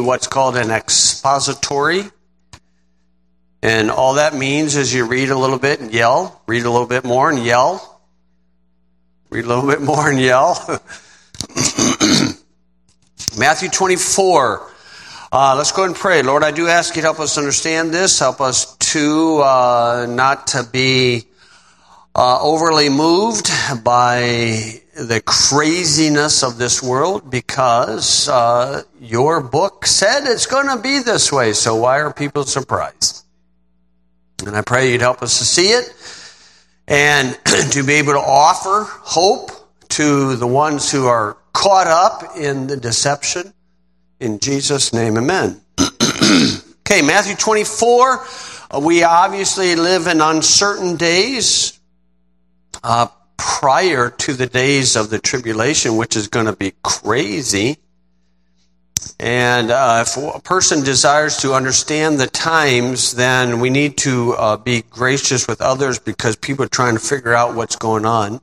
what's called an expository. And all that means is you read a little bit and yell, read a little bit more and yell, read a little bit more and yell. Matthew 24. Uh, let's go and pray. Lord, I do ask you to help us understand this. Help us to uh, not to be uh, overly moved by the craziness of this world because uh, your book said it's going to be this way. So why are people surprised? And I pray you'd help us to see it and to be able to offer hope to the ones who are caught up in the deception. In Jesus' name, amen. okay, Matthew 24. Uh, we obviously live in uncertain days. Uh, prior to the days of the tribulation, which is going to be crazy. And uh, if a person desires to understand the times, then we need to uh, be gracious with others because people are trying to figure out what's going on.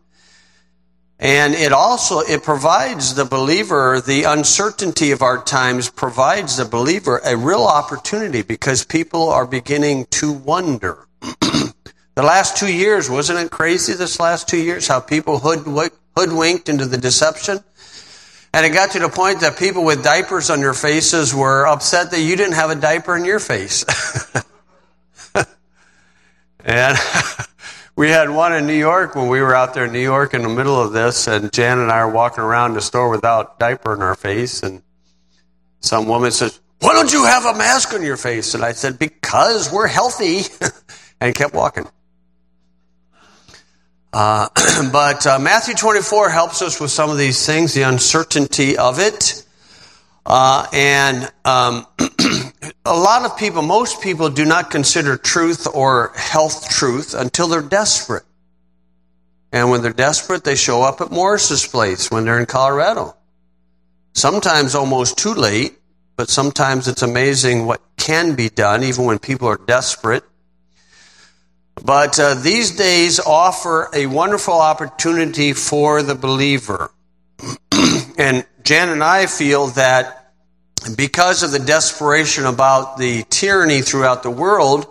And it also, it provides the believer, the uncertainty of our times provides the believer a real opportunity because people are beginning to wonder. The last two years, wasn't it crazy this last two years? How people hoodwinked into the deception? And it got to the point that people with diapers on their faces were upset that you didn't have a diaper in your face. and we had one in New York when we were out there in New York in the middle of this, and Jan and I are walking around the store without diaper in our face, and some woman says, Why don't you have a mask on your face? And I said, Because we're healthy, and kept walking. Uh, but uh, Matthew 24 helps us with some of these things, the uncertainty of it. Uh, and um, a lot of people, most people, do not consider truth or health truth until they're desperate. And when they're desperate, they show up at Morris's place when they're in Colorado. Sometimes almost too late, but sometimes it's amazing what can be done even when people are desperate. But uh, these days offer a wonderful opportunity for the believer. and Jan and I feel that because of the desperation about the tyranny throughout the world,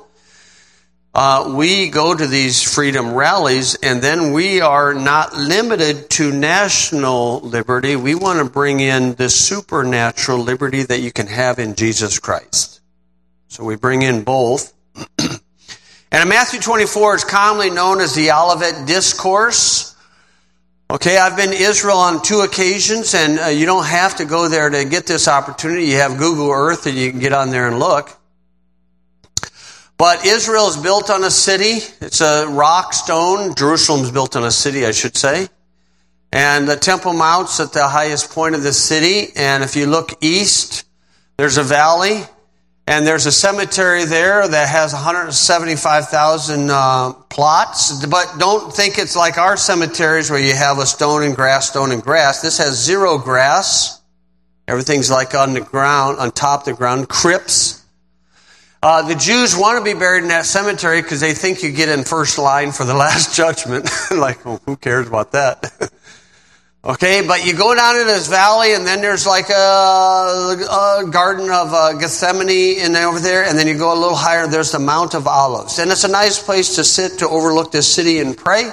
uh, we go to these freedom rallies and then we are not limited to national liberty. We want to bring in the supernatural liberty that you can have in Jesus Christ. So we bring in both. And in Matthew 24 is commonly known as the Olivet Discourse. Okay, I've been to Israel on two occasions, and uh, you don't have to go there to get this opportunity. You have Google Earth, and you can get on there and look. But Israel is built on a city. It's a rock stone. Jerusalem's built on a city, I should say. And the Temple Mount's at the highest point of the city. And if you look east, there's a valley. And there's a cemetery there that has 175,000 uh, plots. But don't think it's like our cemeteries where you have a stone and grass, stone and grass. This has zero grass. Everything's like on the ground, on top of the ground. Crypts. Uh, the Jews want to be buried in that cemetery because they think you get in first line for the last judgment. like, well, who cares about that? Okay, but you go down in this valley, and then there's like a, a garden of uh, Gethsemane and over there, and then you go a little higher. There's the Mount of Olives, and it's a nice place to sit to overlook this city and pray.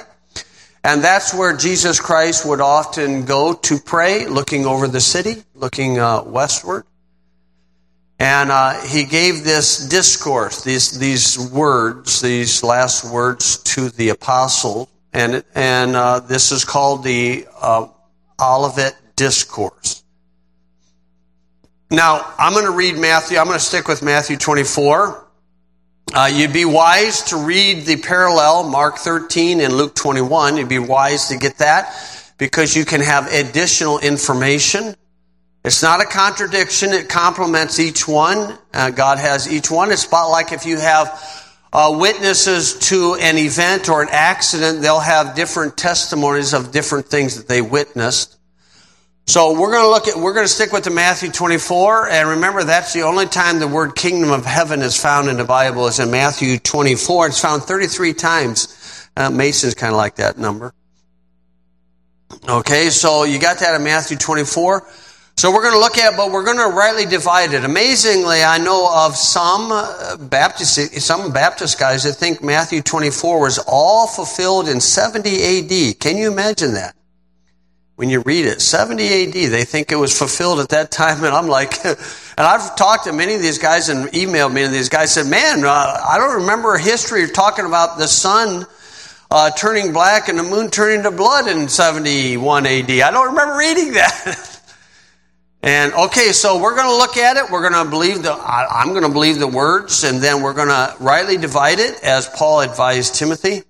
And that's where Jesus Christ would often go to pray, looking over the city, looking uh, westward. And uh, he gave this discourse, these these words, these last words to the apostle, and and uh, this is called the uh, Olivet Discourse. Now, I'm going to read Matthew. I'm going to stick with Matthew 24. Uh, you'd be wise to read the parallel, Mark 13 and Luke 21. You'd be wise to get that because you can have additional information. It's not a contradiction. It complements each one. Uh, God has each one. It's about like if you have uh, witnesses to an event or an accident, they'll have different testimonies of different things that they witnessed. So we're going to look at, we're going to stick with the Matthew 24. And remember, that's the only time the word kingdom of heaven is found in the Bible is in Matthew 24. It's found 33 times. Uh, Mason's kind of like that number. Okay, so you got that in Matthew 24. So we're going to look at, but we're going to rightly divide it. Amazingly, I know of some uh, Baptist, some Baptist guys that think Matthew 24 was all fulfilled in 70 AD. Can you imagine that? When you read it, 70 AD, they think it was fulfilled at that time, and I'm like, and I've talked to many of these guys and emailed me, and these guys said, "Man, uh, I don't remember history talking about the sun." Uh, turning black and the moon turning to blood in 71 AD. I don't remember reading that. And okay, so we're going to look at it. We're going to believe the, I, am going to believe the words, and then we're going to rightly divide it as Paul advised Timothy.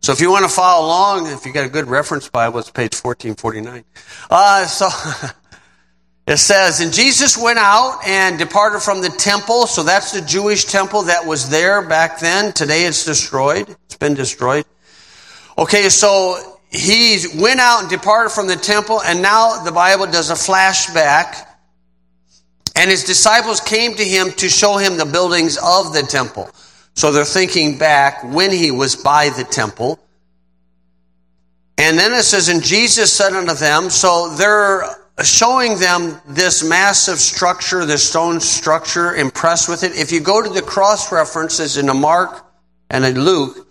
So if you want to follow along, if you got a good reference Bible, it's page 1449. Uh, so it says, and Jesus went out and departed from the temple. So that's the Jewish temple that was there back then. Today it's destroyed. It's been destroyed. Okay, so he went out and departed from the temple, and now the Bible does a flashback. And his disciples came to him to show him the buildings of the temple. So they're thinking back when he was by the temple. And then it says, And Jesus said unto them, so they're showing them this massive structure, this stone structure, impressed with it. If you go to the cross references in a Mark and a Luke,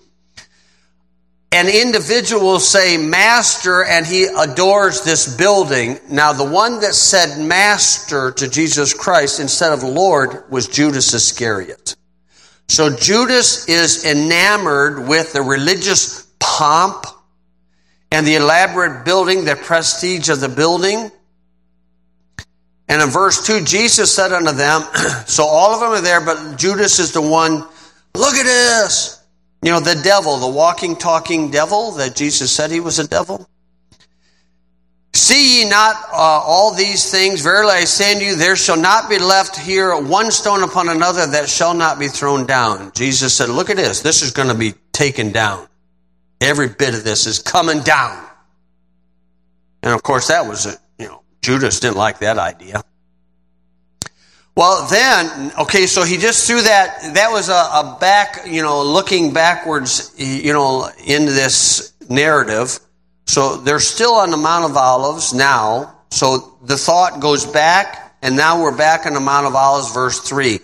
an individual say master and he adores this building. Now, the one that said master to Jesus Christ instead of Lord was Judas Iscariot. So Judas is enamored with the religious pomp and the elaborate building, the prestige of the building. And in verse 2, Jesus said unto them, so all of them are there, but Judas is the one, look at this. You know, the devil, the walking, talking devil that Jesus said he was a devil. See ye not uh, all these things? Verily I say unto you, there shall not be left here one stone upon another that shall not be thrown down. Jesus said, Look at this. This is going to be taken down. Every bit of this is coming down. And of course, that was it. You know, Judas didn't like that idea. Well, then, okay, so he just threw that, that was a, a, back, you know, looking backwards, you know, into this narrative. So they're still on the Mount of Olives now. So the thought goes back, and now we're back on the Mount of Olives, verse 3.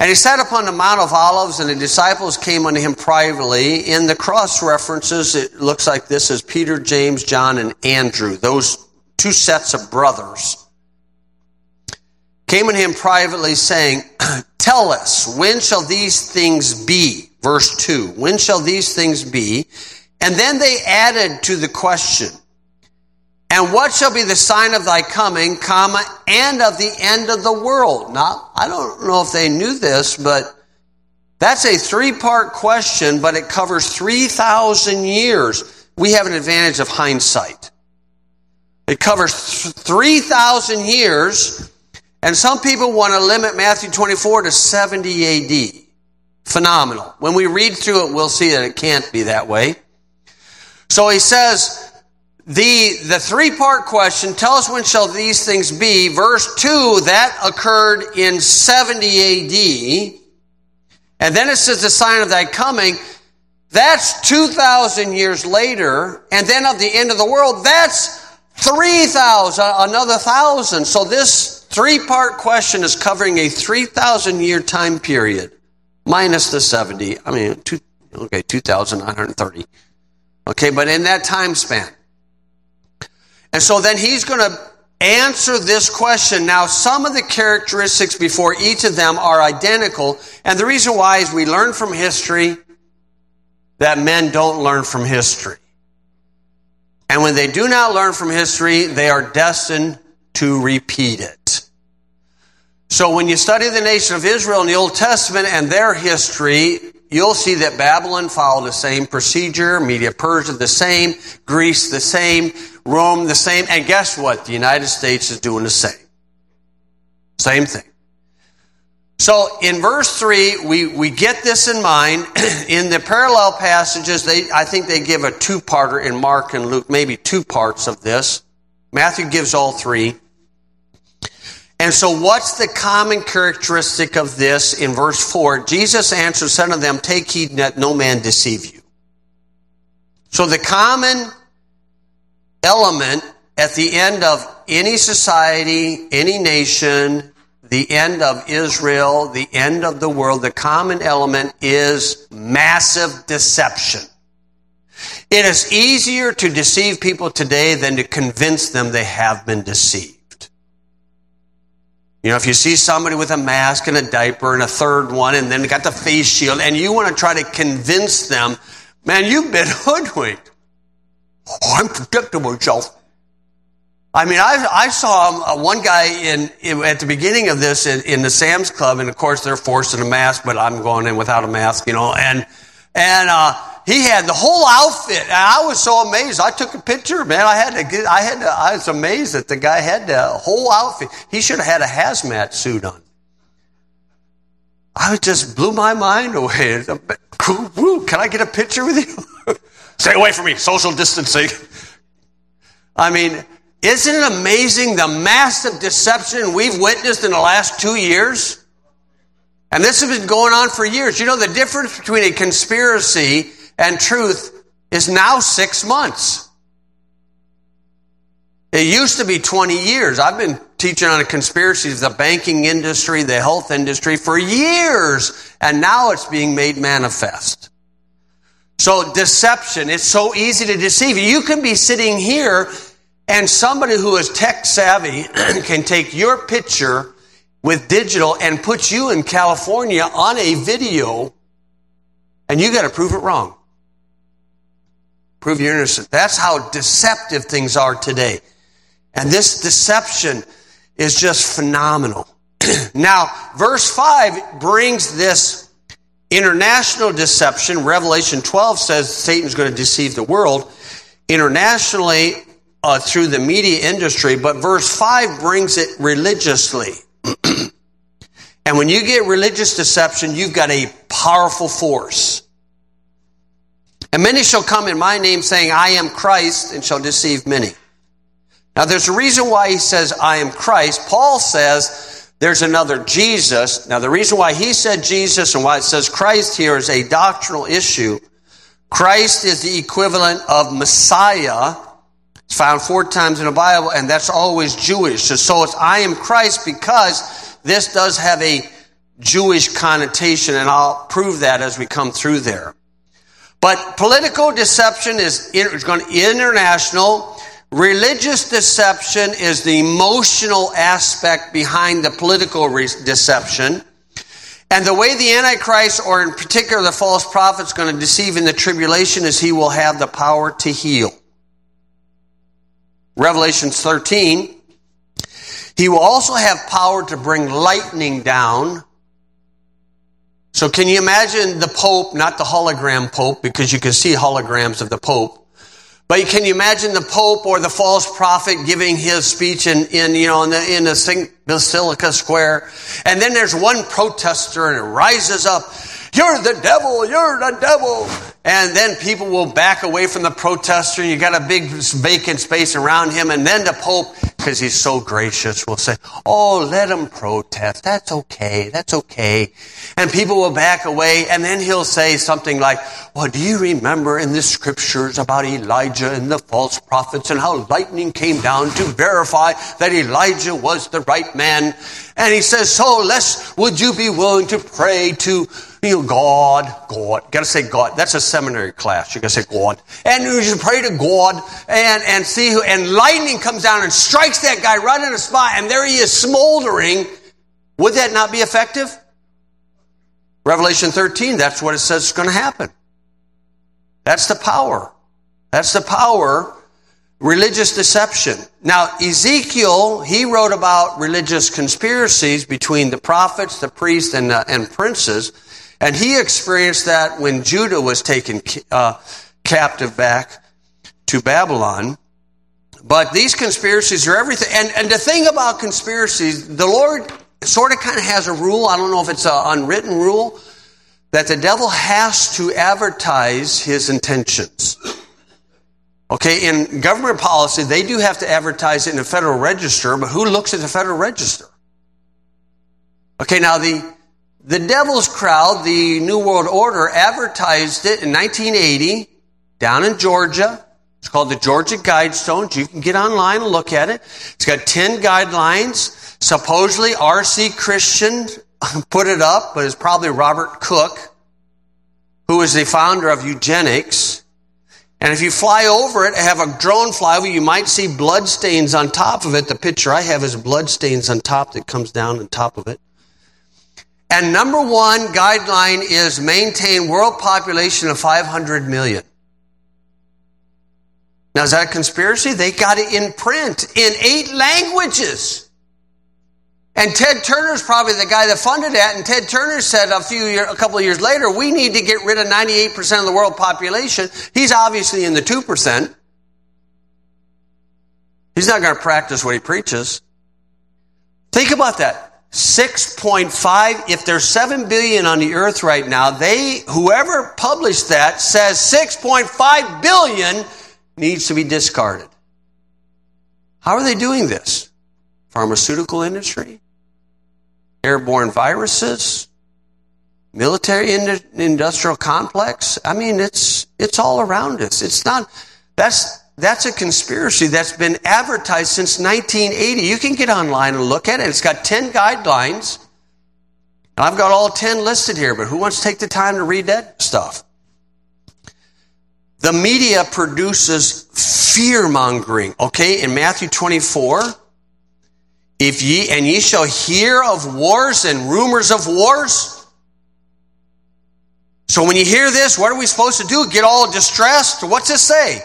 And he sat upon the Mount of Olives, and the disciples came unto him privately. In the cross references, it looks like this is Peter, James, John, and Andrew, those two sets of brothers came unto him privately, saying, Tell us, when shall these things be? Verse 2. When shall these things be? And then they added to the question, And what shall be the sign of thy coming, comma, and of the end of the world? Now, I don't know if they knew this, but that's a three part question, but it covers 3,000 years. We have an advantage of hindsight. It covers 3,000 years and some people want to limit Matthew 24 to 70 AD. Phenomenal. When we read through it, we'll see that it can't be that way. So he says, the, the three part question, tell us when shall these things be? Verse 2, that occurred in 70 AD. And then it says the sign of thy coming. That's 2,000 years later. And then of the end of the world, that's 3,000, another thousand. So this three part question is covering a 3,000 year time period, minus the 70. I mean, two, okay, 2,930. Okay, but in that time span. And so then he's going to answer this question. Now, some of the characteristics before each of them are identical. And the reason why is we learn from history that men don't learn from history. And when they do not learn from history, they are destined to repeat it. So when you study the nation of Israel in the Old Testament and their history, you'll see that Babylon followed the same procedure, Media Persia the same, Greece the same, Rome the same, and guess what? The United States is doing the same. Same thing. So in verse 3, we, we get this in mind. in the parallel passages, they, I think they give a two-parter in Mark and Luke, maybe two parts of this. Matthew gives all three. And so, what's the common characteristic of this in verse 4? Jesus answered, said unto them, Take heed that no man deceive you. So, the common element at the end of any society, any nation, the end of Israel, the end of the world, the common element is massive deception. It is easier to deceive people today than to convince them they have been deceived. You know, if you see somebody with a mask and a diaper and a third one and then got the face shield and you want to try to convince them, man, you've been hoodwinked. Oh, I'm protecting myself. I mean, I, I saw um, one guy in, in, at the beginning of this in, in, the Sam's Club, and of course they're forcing a mask, but I'm going in without a mask, you know, and and uh, he had the whole outfit, and I was so amazed. I took a picture, man. I had to get, I had to, I was amazed that the guy had the whole outfit. He should have had a hazmat suit on. I just blew my mind away. Can I get a picture with you? Stay away from me. Social distancing. I mean, isn't it amazing the massive deception we've witnessed in the last two years? And this has been going on for years. You know, the difference between a conspiracy and truth is now six months. It used to be 20 years. I've been teaching on of the banking industry, the health industry for years, and now it's being made manifest. So deception, it's so easy to deceive you. You can be sitting here and somebody who is tech savvy can take your picture with digital and put you in California on a video and you got to prove it wrong. Prove you're innocent. That's how deceptive things are today. And this deception is just phenomenal. now, verse 5 brings this international deception. Revelation 12 says Satan's going to deceive the world. Internationally, uh, through the media industry, but verse 5 brings it religiously. and when you get religious deception, you've got a powerful force. And many shall come in my name saying, I am Christ, and shall deceive many. Now, there's a reason why he says, I am Christ. Paul says, there's another Jesus. Now, the reason why he said Jesus and why it says Christ here is a doctrinal issue. Christ is the equivalent of Messiah. It's found four times in the Bible, and that's always Jewish. So so it's I am Christ because this does have a Jewish connotation, and I'll prove that as we come through there. But political deception is going international. Religious deception is the emotional aspect behind the political deception. And the way the Antichrist, or in particular the false prophet, is going to deceive in the tribulation is he will have the power to heal. Revelation 13. He will also have power to bring lightning down so can you imagine the Pope, not the hologram Pope, because you can see holograms of the Pope, but can you imagine the Pope or the false prophet giving his speech in, in you know, in the, in the. Basilica Square, and then there's one protester and it rises up, you're the devil, you're the devil. And then people will back away from the protester. You got a big vacant space around him. And then the Pope, because he's so gracious, will say, Oh, let him protest. That's okay. That's okay. And people will back away. And then he'll say something like, Well, do you remember in the scriptures about Elijah and the false prophets and how lightning came down to verify that Elijah was the right man? And he says, So, Les, would you be willing to pray to you know, God, God. Gotta say God. That's a seminary class. You gotta say God. And you just pray to God and, and see who, and lightning comes down and strikes that guy right in the spot and there he is smoldering. Would that not be effective? Revelation 13, that's what it says is going to happen. That's the power. That's the power. Religious deception. Now, Ezekiel, he wrote about religious conspiracies between the prophets, the priests, and, uh, and princes. And he experienced that when Judah was taken uh, captive back to Babylon. But these conspiracies are everything. And, and the thing about conspiracies, the Lord sort of kind of has a rule. I don't know if it's an unwritten rule that the devil has to advertise his intentions. Okay, in government policy, they do have to advertise it in the Federal Register, but who looks at the Federal Register? Okay, now the the Devil's Crowd, the New World Order, advertised it in 1980 down in Georgia. It's called the Georgia Guidestones. You can get online and look at it. It's got 10 guidelines. Supposedly R.C. Christian put it up, but it's probably Robert Cook, who is the founder of eugenics. And if you fly over it, have a drone fly over, you might see blood stains on top of it. The picture I have is blood stains on top that comes down on top of it. And number one guideline is maintain world population of 500 million. Now, is that a conspiracy? They got it in print in eight languages. And Ted Turner's probably the guy that funded that. And Ted Turner said a few year, a couple of years later, we need to get rid of 98% of the world population. He's obviously in the 2%. He's not going to practice what he preaches. Think about that. 6.5, if there's 7 billion on the earth right now, they, whoever published that says 6.5 billion needs to be discarded. How are they doing this? Pharmaceutical industry? Airborne viruses, military industrial complex. I mean, it's, it's all around us. It's not, that's, that's a conspiracy that's been advertised since 1980. You can get online and look at it. It's got 10 guidelines. And I've got all 10 listed here, but who wants to take the time to read that stuff? The media produces fear mongering. Okay, in Matthew 24, if ye, and ye shall hear of wars and rumors of wars. So when you hear this, what are we supposed to do? Get all distressed? What's it say?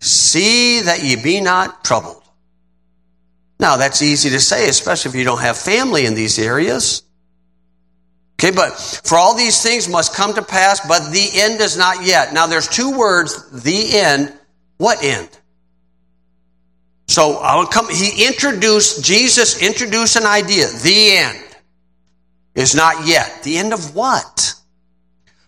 See that ye be not troubled. Now that's easy to say, especially if you don't have family in these areas. Okay, but for all these things must come to pass, but the end is not yet. Now there's two words, the end. What end? So I'll come, he introduced, Jesus introduced an idea. The end is not yet. The end of what?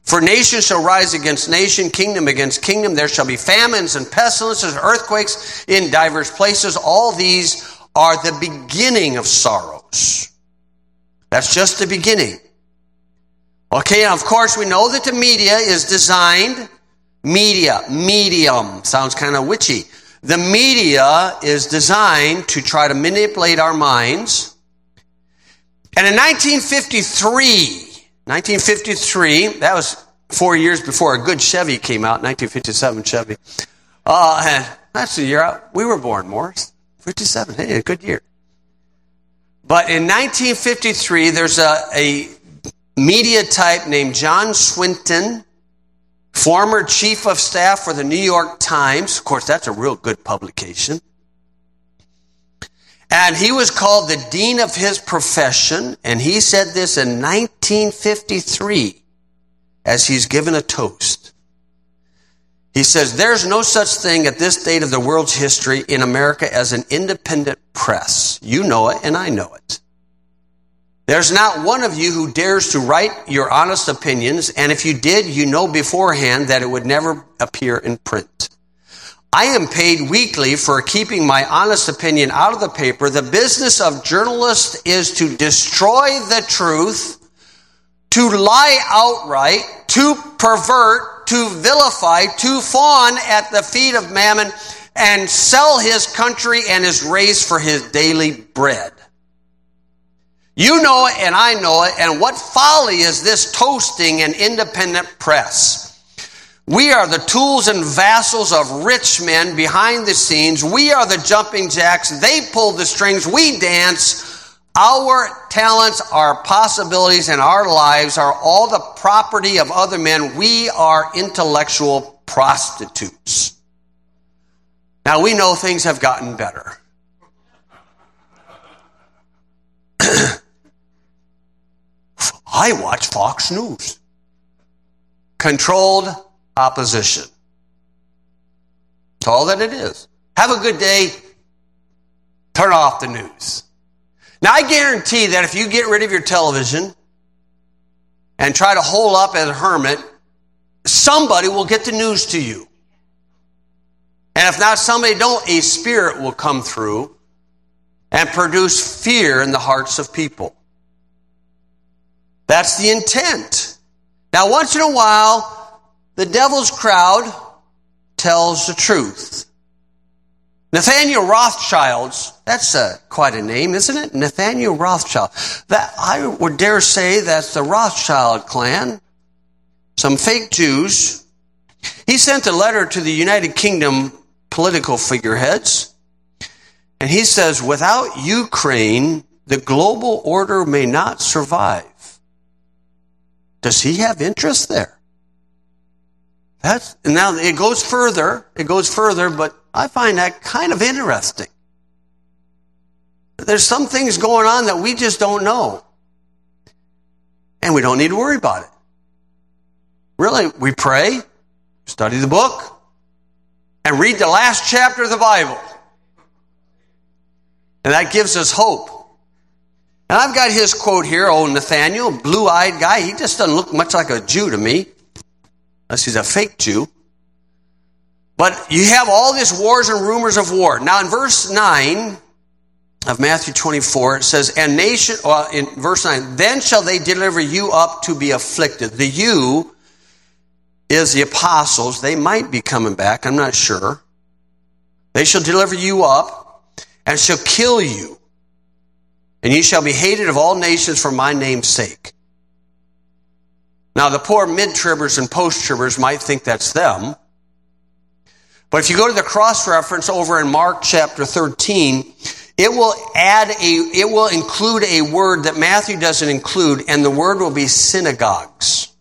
For nation shall rise against nation, kingdom against kingdom. There shall be famines and pestilences, earthquakes in divers places. All these are the beginning of sorrows. That's just the beginning. Okay, of course we know that the media is designed, media, medium, sounds kind of witchy. The media is designed to try to manipulate our minds. And in 1953, 1953, that was four years before a good Chevy came out, 1957 Chevy. Uh, that's the year we were born, Morris. 57, hey, a good year. But in 1953, there's a, a media type named John Swinton former chief of staff for the New York Times. Of course, that's a real good publication. And he was called the dean of his profession, and he said this in 1953 as he's given a toast. He says, There's no such thing at this date of the world's history in America as an independent press. You know it, and I know it. There's not one of you who dares to write your honest opinions, and if you did, you know beforehand that it would never appear in print. I am paid weekly for keeping my honest opinion out of the paper. The business of journalists is to destroy the truth, to lie outright, to pervert, to vilify, to fawn at the feet of mammon, and sell his country and his race for his daily bread. You know it and I know it. And what folly is this toasting an independent press? We are the tools and vassals of rich men behind the scenes. We are the jumping jacks. They pull the strings. We dance. Our talents, our possibilities, and our lives are all the property of other men. We are intellectual prostitutes. Now we know things have gotten better. I watch Fox News. Controlled opposition. That's all that it is. Have a good day. Turn off the news. Now, I guarantee that if you get rid of your television and try to hole up as a hermit, somebody will get the news to you. And if not somebody, don't, a spirit will come through and produce fear in the hearts of people. That's the intent. Now, once in a while, the devil's crowd tells the truth. Nathaniel Rothschilds, that's a, quite a name, isn't it? Nathaniel Rothschild. That, I would dare say that's the Rothschild clan. Some fake Jews. He sent a letter to the United Kingdom political figureheads. And he says, without Ukraine, the global order may not survive. Does he have interest there? That's, now it goes further, it goes further, but I find that kind of interesting. There's some things going on that we just don't know. And we don't need to worry about it. Really, we pray, study the book, and read the last chapter of the Bible. And that gives us hope. And I've got his quote here, old Nathaniel, blue eyed guy. He just doesn't look much like a Jew to me, unless he's a fake Jew. But you have all these wars and rumors of war. Now, in verse 9 of Matthew 24, it says, And nation, well, in verse 9, then shall they deliver you up to be afflicted. The you is the apostles. They might be coming back. I'm not sure. They shall deliver you up and shall kill you. And ye shall be hated of all nations for my name's sake. Now, the poor mid-tribbers and post-tribbers might think that's them. But if you go to the cross reference over in Mark chapter 13, it will add a, it will include a word that Matthew doesn't include, and the word will be synagogues.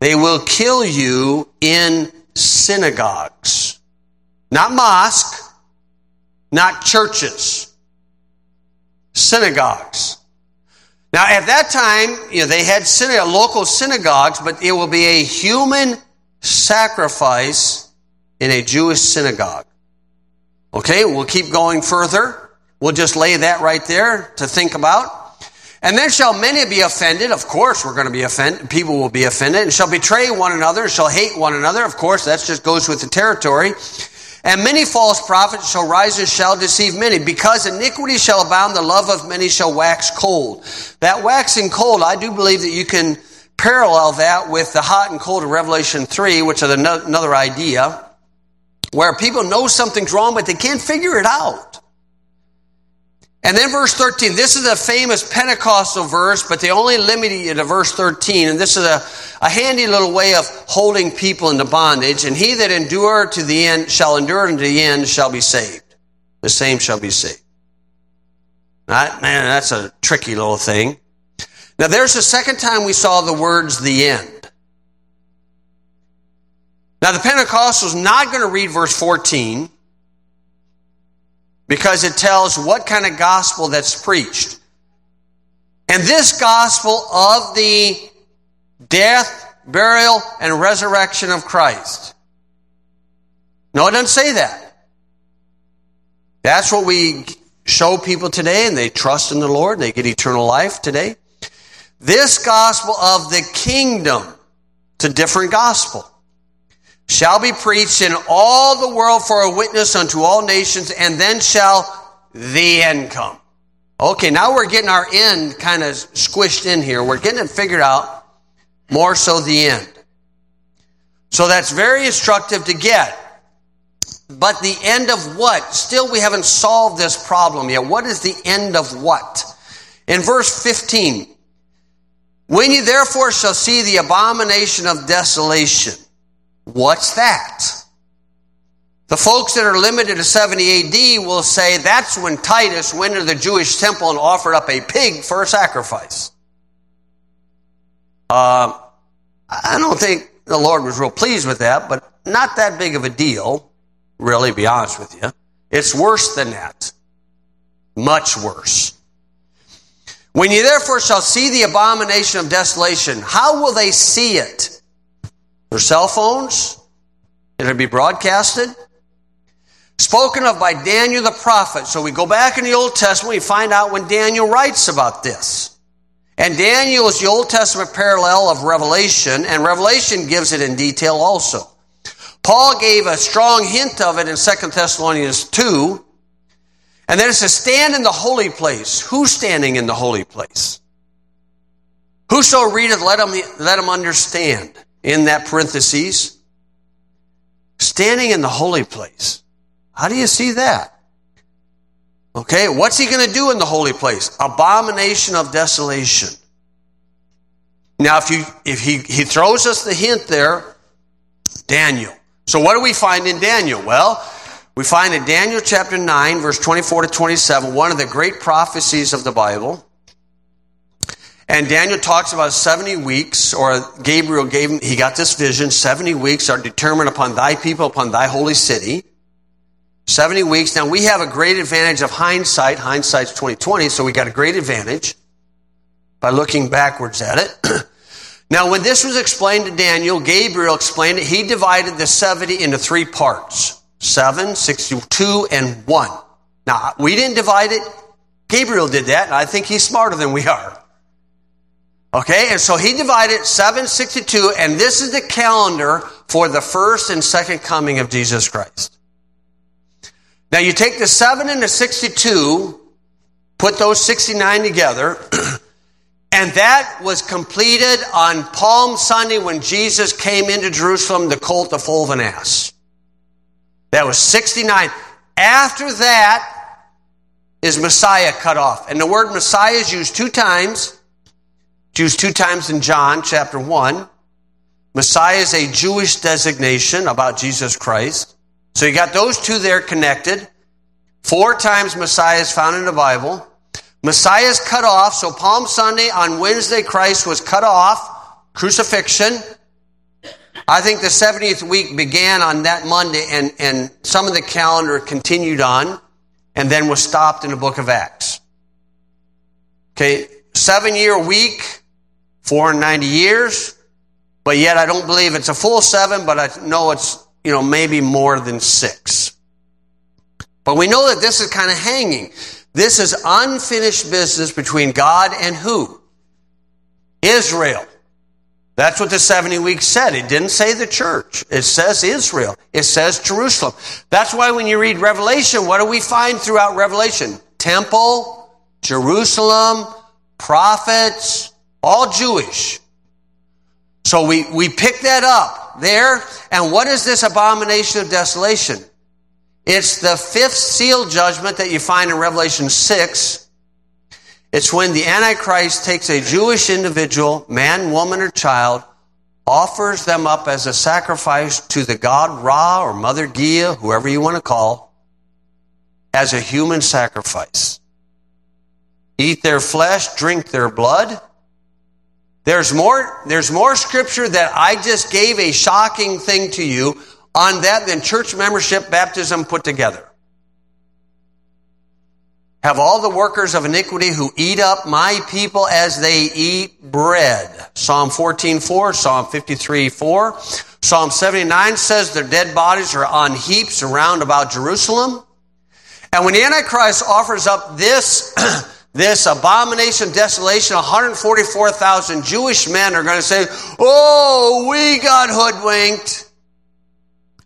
They will kill you in synagogues. Not mosque, not churches. Synagogues. Now, at that time, you know, they had synagogue, local synagogues, but it will be a human sacrifice in a Jewish synagogue. Okay, we'll keep going further. We'll just lay that right there to think about. And then shall many be offended. Of course, we're going to be offended. People will be offended and shall betray one another and shall hate one another. Of course, that just goes with the territory. And many false prophets shall rise and shall deceive many. Because iniquity shall abound, the love of many shall wax cold. That waxing cold, I do believe that you can parallel that with the hot and cold of Revelation 3, which is another idea, where people know something's wrong, but they can't figure it out. And then verse 13, this is a famous Pentecostal verse, but they only limit it to verse 13. And this is a, a handy little way of holding people into bondage. And he that endure to the end shall endure unto the end shall be saved. The same shall be saved. That, man, that's a tricky little thing. Now there's the second time we saw the words the end. Now the Pentecostal's not going to read verse 14 because it tells what kind of gospel that's preached. And this gospel of the death, burial, and resurrection of Christ. No, it doesn't say that. That's what we show people today, and they trust in the Lord. They get eternal life today. This gospel of the kingdom, it's a different gospel shall be preached in all the world for a witness unto all nations, and then shall the end come. Okay, now we're getting our end kind of squished in here. We're getting it figured out, more so the end. So that's very instructive to get. But the end of what? Still, we haven't solved this problem yet. What is the end of what? In verse 15, when you therefore shall see the abomination of desolation, What's that? The folks that are limited to 70 AD will say that's when Titus went to the Jewish temple and offered up a pig for a sacrifice. Uh, I don't think the Lord was real pleased with that, but not that big of a deal, really, be honest with you. It's worse than that. Much worse. When you therefore shall see the abomination of desolation, how will they see it? Their cell phones, it'll be broadcasted. Spoken of by Daniel the prophet. So we go back in the Old Testament, we find out when Daniel writes about this. And Daniel is the Old Testament parallel of Revelation, and Revelation gives it in detail also. Paul gave a strong hint of it in 2 Thessalonians 2. And then it says, stand in the holy place. Who's standing in the holy place? Whoso readeth, let him, let him understand in that parentheses. standing in the holy place. How do you see that? Okay, what's he going to do in the holy place? Abomination of desolation. Now, if you if he he throws us the hint there, Daniel. So what do we find in Daniel? Well, we find in Daniel chapter 9, verse 24 to 27, one of the great prophecies of the Bible. And Daniel talks about 70 weeks, or Gabriel gave him, he got this vision, 70 weeks are determined upon thy people, upon thy holy city. 70 weeks. Now we have a great advantage of hindsight. Hindsight's 2020, so we got a great advantage by looking backwards at it. now when this was explained to Daniel, Gabriel explained it. He divided the 70 into three parts. 7, 62, and 1. Now, we didn't divide it. Gabriel did that, and I think he's smarter than we are. Okay, and so he divided 762, and this is the calendar for the first and second coming of Jesus Christ. Now you take the 7 and the 62, put those 69 together, and that was completed on Palm Sunday when Jesus came into Jerusalem, the colt, the foal of an ass. That was 69. After that is Messiah cut off. And the word Messiah is used two times. Used two times in John chapter 1. Messiah is a Jewish designation about Jesus Christ. So you got those two there connected. Four times Messiah is found in the Bible. Messiah is cut off. So Palm Sunday on Wednesday, Christ was cut off. Crucifixion. I think the 70th week began on that Monday, and, and some of the calendar continued on, and then was stopped in the book of Acts. Okay, seven year week, 490 years, but yet I don't believe it's a full seven, but I know it's, you know, maybe more than six. But we know that this is kind of hanging. This is unfinished business between God and who? Israel. That's what the 70 weeks said. It didn't say the church. It says Israel. It says Jerusalem. That's why when you read Revelation, what do we find throughout Revelation? Temple, Jerusalem, prophets, all Jewish. So we, we pick that up there. And what is this abomination of desolation? It's the fifth seal judgment that you find in Revelation 6 it's when the Antichrist takes a Jewish individual, man, woman, or child, offers them up as a sacrifice to the god Ra or Mother Gaia, whoever you want to call, as a human sacrifice. Eat their flesh, drink their blood. There's more, there's more scripture that I just gave a shocking thing to you on that than church membership baptism put together have all the workers of iniquity who eat up my people as they eat bread. Psalm 14, 4, Psalm 53, 4. Psalm 79 says their dead bodies are on heaps around about Jerusalem. And when the Antichrist offers up this, this abomination, desolation, 144,000 Jewish men are going to say, Oh, we got hoodwinked.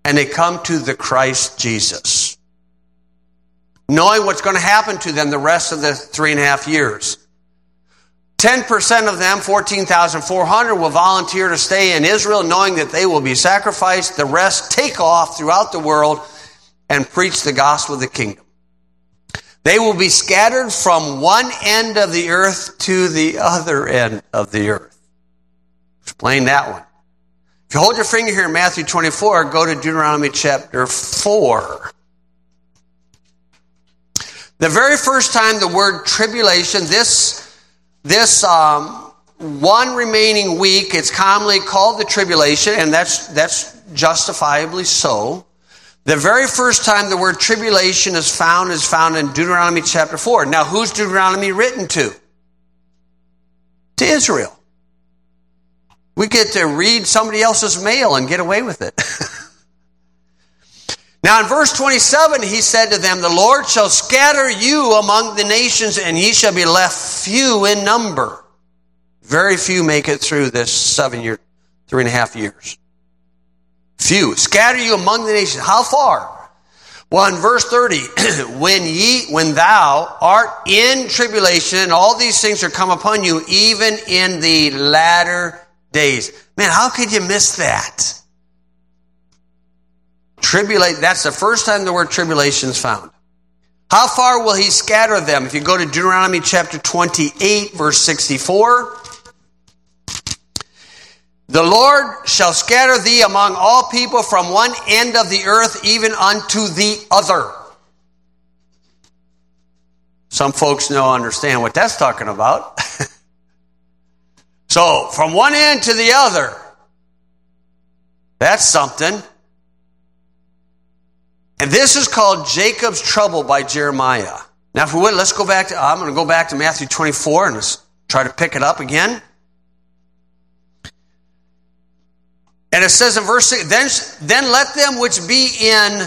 And they come to the Christ Jesus knowing what's going to happen to them the rest of the three and a half years. 10% of them, 14,400, will volunteer to stay in Israel knowing that they will be sacrificed. The rest take off throughout the world and preach the gospel of the kingdom. They will be scattered from one end of the earth to the other end of the earth. Explain that one. If you hold your finger here in Matthew 24, go to Deuteronomy chapter 4. The very first time the word tribulation, this, this um, one remaining week, it's commonly called the tribulation, and that's, that's justifiably so. The very first time the word tribulation is found is found in Deuteronomy chapter 4. Now, who's Deuteronomy written to? To Israel. We get to read somebody else's mail and get away with it. Now in verse 27, he said to them, The Lord shall scatter you among the nations, and ye shall be left few in number. Very few make it through this seven year, three and a half years. Few. Scatter you among the nations. How far? Well, in verse 30, when ye, when thou art in tribulation, and all these things are come upon you, even in the latter days. Man, how could you miss that? Tribulate, that's the first time the word tribulation is found. How far will he scatter them? If you go to Deuteronomy chapter 28, verse 64, the Lord shall scatter thee among all people from one end of the earth even unto the other. Some folks know understand what that's talking about. so, from one end to the other, that's something. And this is called Jacob's trouble by Jeremiah. Now, if we would, let's go back to, I'm going to go back to Matthew 24 and let's try to pick it up again. And it says in verse 6, then, then let them which be in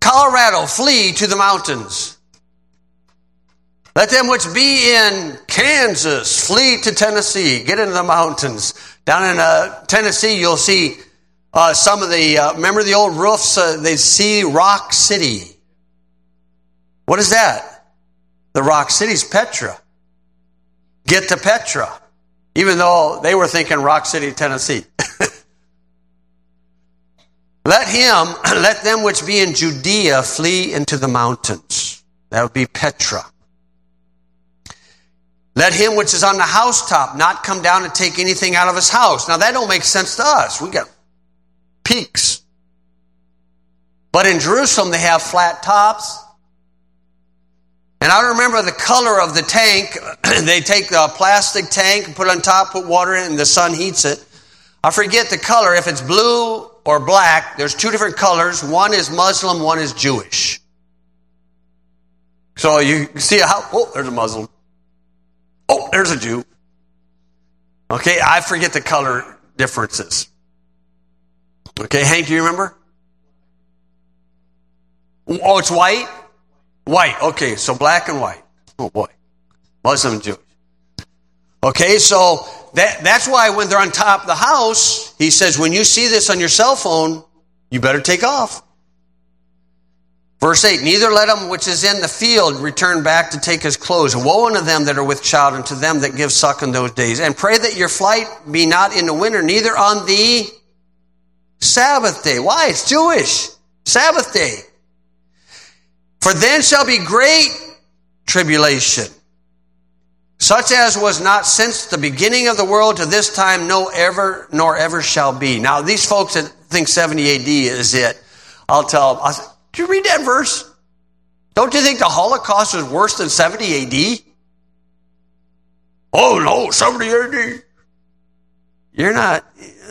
Colorado flee to the mountains. Let them which be in Kansas flee to Tennessee, get into the mountains. Down in uh, Tennessee, you'll see uh, some of the, uh, remember the old roofs? Uh, they see Rock City. What is that? The Rock City's Petra. Get to Petra. Even though they were thinking Rock City, Tennessee. let him, let them which be in Judea flee into the mountains. That would be Petra. Let him which is on the housetop not come down and take anything out of his house. Now that don't make sense to us. We got peaks. But in Jerusalem, they have flat tops. And I remember the color of the tank. they take a plastic tank and put it on top, put water in, and the sun heats it. I forget the color. If it's blue or black, there's two different colors. One is Muslim, one is Jewish. So you see how, oh, there's a Muslim. Oh, there's a Jew. Okay, I forget the color differences. Okay, Hank, do you remember? Oh, it's white? White. Okay, so black and white. Oh boy. Muslim and Jewish. Okay, so that, that's why when they're on top of the house, he says, when you see this on your cell phone, you better take off. Verse 8, neither let him which is in the field return back to take his clothes. Woe unto them that are with child and to them that give suck in those days. And pray that your flight be not in the winter, neither on the Sabbath day. Why? It's Jewish. Sabbath day. For then shall be great tribulation, such as was not since the beginning of the world to this time, no ever, nor ever shall be. Now, these folks that think 70 AD is it, I'll tell them, I'll say, did you read that verse? Don't you think the Holocaust was worse than 70 AD? Oh no, 70 AD. You're not,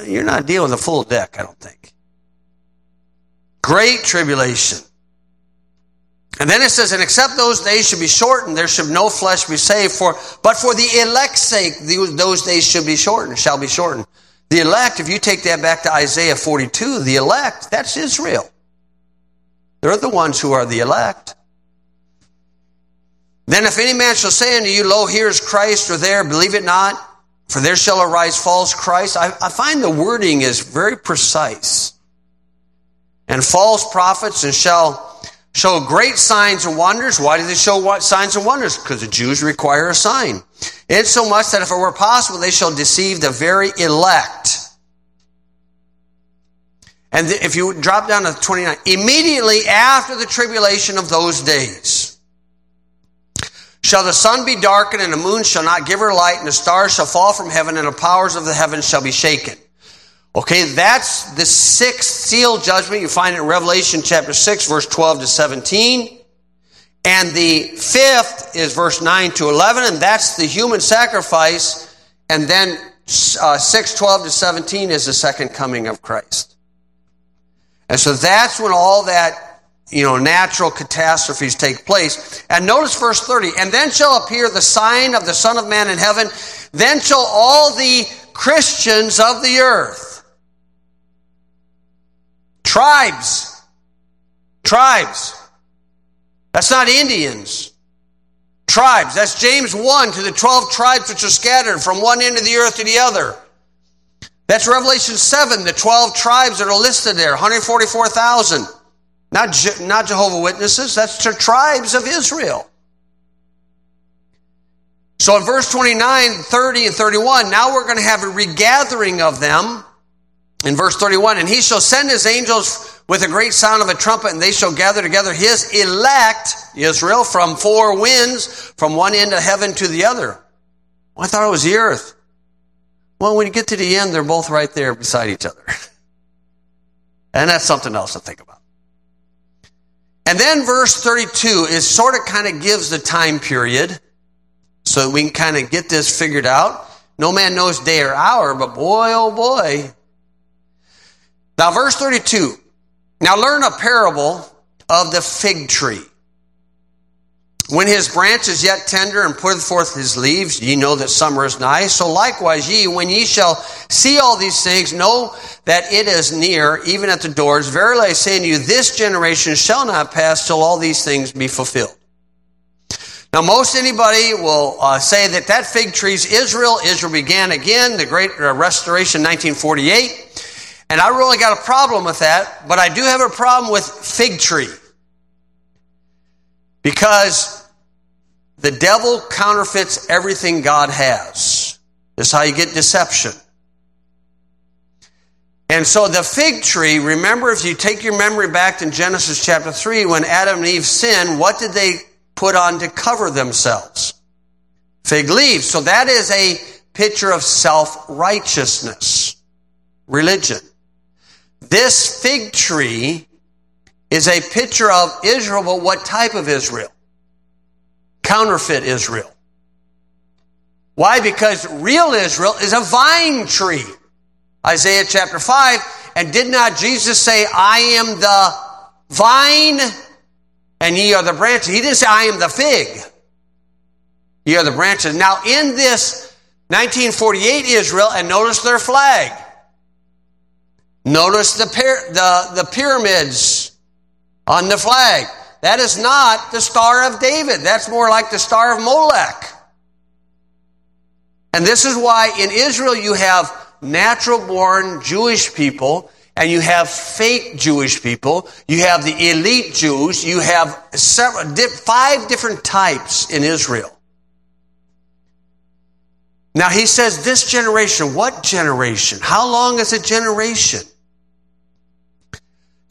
you're not dealing with a full deck, I don't think. Great tribulation. And then it says, and except those days should be shortened, there should no flesh be saved for, but for the elect's sake, those days should be shortened, shall be shortened. The elect, if you take that back to Isaiah 42, the elect, that's Israel. They're the ones who are the elect. Then if any man shall say unto you, Lo, here is Christ, or there, believe it not. For there shall arise false Christ. I, I find the wording is very precise. And false prophets and shall show great signs and wonders. Why do they show what signs and wonders? Because the Jews require a sign. It's so much that if it were possible, they shall deceive the very elect. And if you drop down to 29, immediately after the tribulation of those days, Shall the sun be darkened, and the moon shall not give her light, and the stars shall fall from heaven, and the powers of the heavens shall be shaken. Okay, that's the sixth seal judgment. You find it in Revelation chapter 6, verse 12 to 17. And the fifth is verse 9 to 11, and that's the human sacrifice. And then uh, 6, 12 to 17 is the second coming of Christ. And so that's when all that you know, natural catastrophes take place. And notice verse 30, and then shall appear the sign of the Son of Man in heaven. Then shall all the Christians of the earth, tribes, tribes, that's not Indians. Tribes. That's James 1 to the 12 tribes which are scattered from one end of the earth to the other. That's Revelation 7, the 12 tribes that are listed there, 144,000. Not, Je- not Jehovah Witnesses, that's the tribes of Israel. So in verse 29, 30, and 31, now we're going to have a regathering of them. In verse 31, and he shall send his angels with a great sound of a trumpet, and they shall gather together his elect, Israel, from four winds, from one end of heaven to the other. Well, I thought it was the earth. Well, when you get to the end, they're both right there beside each other. and that's something else to think about. And then verse 32 is sort of kind of gives the time period so we can kind of get this figured out. No man knows day or hour, but boy, oh boy. Now, verse 32. Now learn a parable of the fig tree. When his branch is yet tender and putteth forth his leaves, ye know that summer is nigh. So likewise ye, when ye shall see all these things, know that it is near, even at the doors. Verily I say unto you, this generation shall not pass till all these things be fulfilled. Now, most anybody will uh, say that that fig tree is Israel. Israel began again, the Great uh, Restoration, 1948. And I really got a problem with that, but I do have a problem with fig tree. Because the devil counterfeits everything God has. This is how you get deception. And so the fig tree, remember if you take your memory back to Genesis chapter 3, when Adam and Eve sinned, what did they put on to cover themselves? Fig leaves. So that is a picture of self-righteousness. Religion. This fig tree is a picture of Israel, but what type of Israel? Counterfeit Israel. Why? Because real Israel is a vine tree. Isaiah chapter 5. And did not Jesus say, I am the vine and ye are the branches? He didn't say, I am the fig. Ye are the branches. Now, in this 1948 Israel, and notice their flag. Notice the, the, the pyramids on the flag. That is not the Star of David. That's more like the Star of Molech. And this is why in Israel you have natural born Jewish people and you have fake Jewish people. You have the elite Jews. You have several, five different types in Israel. Now he says, this generation, what generation? How long is a generation?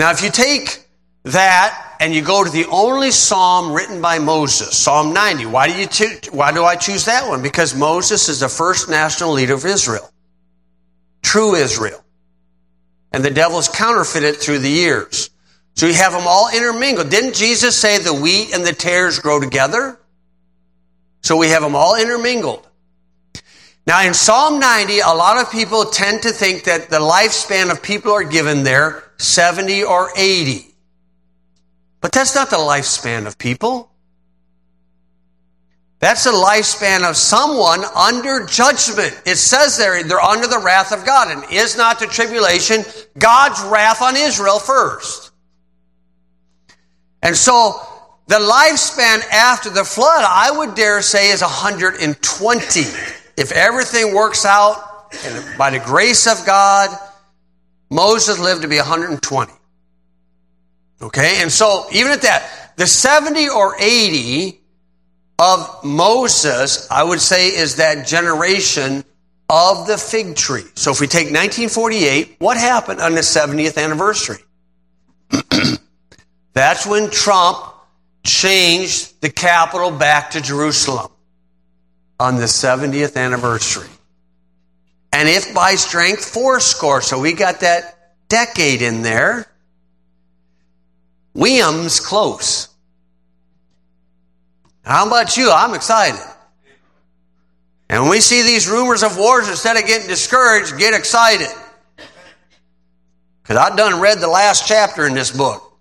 Now, if you take that and you go to the only psalm written by Moses, Psalm 90, why do you cho- why do I choose that one? Because Moses is the first national leader of Israel. True Israel. And the devil's counterfeited through the years. So you have them all intermingled. Didn't Jesus say the wheat and the tares grow together? So we have them all intermingled. Now in Psalm 90, a lot of people tend to think that the lifespan of people are given there 70 or 80. But that's not the lifespan of people. That's the lifespan of someone under judgment. It says there, they're under the wrath of God. And is not the tribulation God's wrath on Israel first? And so, the lifespan after the flood, I would dare say, is 120. If everything works out, and by the grace of God, Moses lived to be 120. Okay? And so, even at that, the 70 or 80 of Moses, I would say, is that generation of the fig tree. So if we take 1948, what happened on the 70th anniversary? That's when Trump changed the capital back to Jerusalem on the 70th anniversary. And if by strength, fourscore. So we got that decade in there. William's close. How about you? I'm excited. And when we see these rumors of wars, instead of getting discouraged, get excited. Because I've done read the last chapter in this book.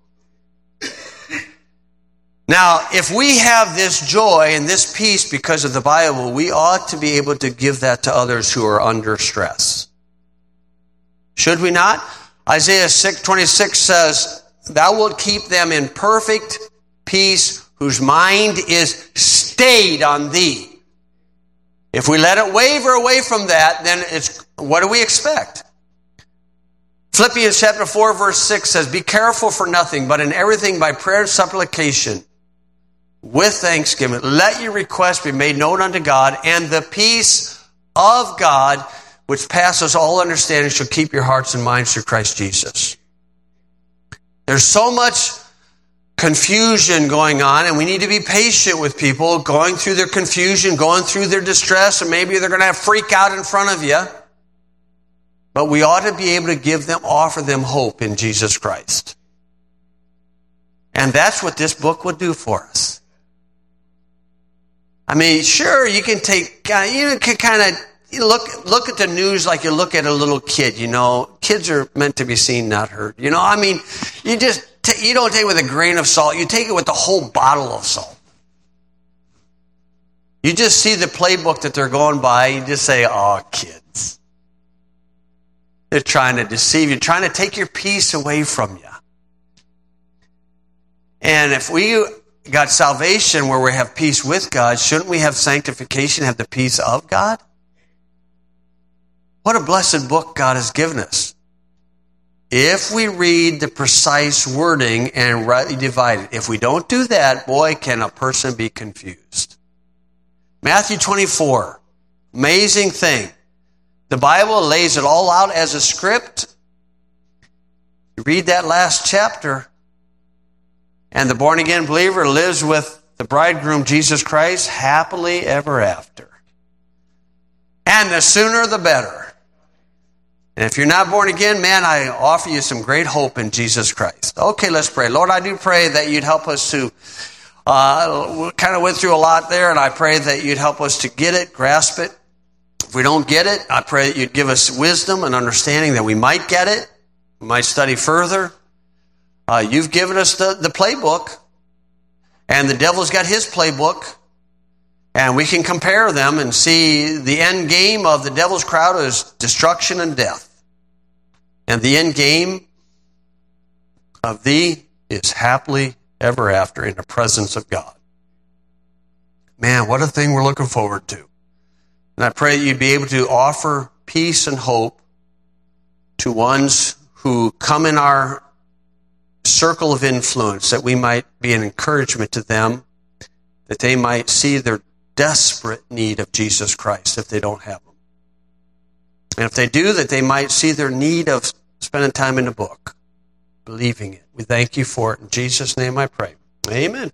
Now, if we have this joy and this peace because of the Bible, we ought to be able to give that to others who are under stress. Should we not? Isaiah 6, 26 says, Thou wilt keep them in perfect peace whose mind is stayed on thee. If we let it waver away from that, then it's, what do we expect? Philippians chapter 4 verse 6 says, Be careful for nothing, but in everything by prayer and supplication, with thanksgiving, let your requests be made known unto God, and the peace of God, which passes all understanding, shall keep your hearts and minds through Christ Jesus. There's so much confusion going on, and we need to be patient with people going through their confusion, going through their distress, and maybe they're going to have freak out in front of you. But we ought to be able to give them, offer them hope in Jesus Christ. And that's what this book will do for us. I mean, sure, you can take, uh, you can kind of look look at the news like you look at a little kid. You know, kids are meant to be seen, not heard. You know, I mean, you just t- you don't take it with a grain of salt. You take it with a whole bottle of salt. You just see the playbook that they're going by. You just say, "Oh, kids." They're trying to deceive you, trying to take your peace away from you. And if we got salvation where we have peace with God, shouldn't we have sanctification, have the peace of God? What a blessed book God has given us. If we read the precise wording and rightly divide it, if we don't do that, boy, can a person be confused. Matthew 24, amazing thing. The Bible lays it all out as a script. You read that last chapter, and the born again believer lives with the bridegroom Jesus Christ happily ever after. And the sooner the better. And if you're not born again, man, I offer you some great hope in Jesus Christ. Okay, let's pray. Lord, I do pray that you'd help us to, uh, kind of went through a lot there, and I pray that you'd help us to get it, grasp it. If we don't get it, I pray that you'd give us wisdom and understanding that we might get it, we might study further. Uh, you've given us the, the playbook, and the devil's got his playbook. And we can compare them and see the end game of the devil's crowd is destruction and death. And the end game of thee is happily ever after in the presence of God. Man, what a thing we're looking forward to. And I pray that you'd be able to offer peace and hope to ones who come in our circle of influence, that we might be an encouragement to them, that they might see their desperate need of Jesus Christ if they don't have them. And if they do, that they might see their need of spending time in the book, believing it. We thank you for it. In Jesus' name I pray. Amen.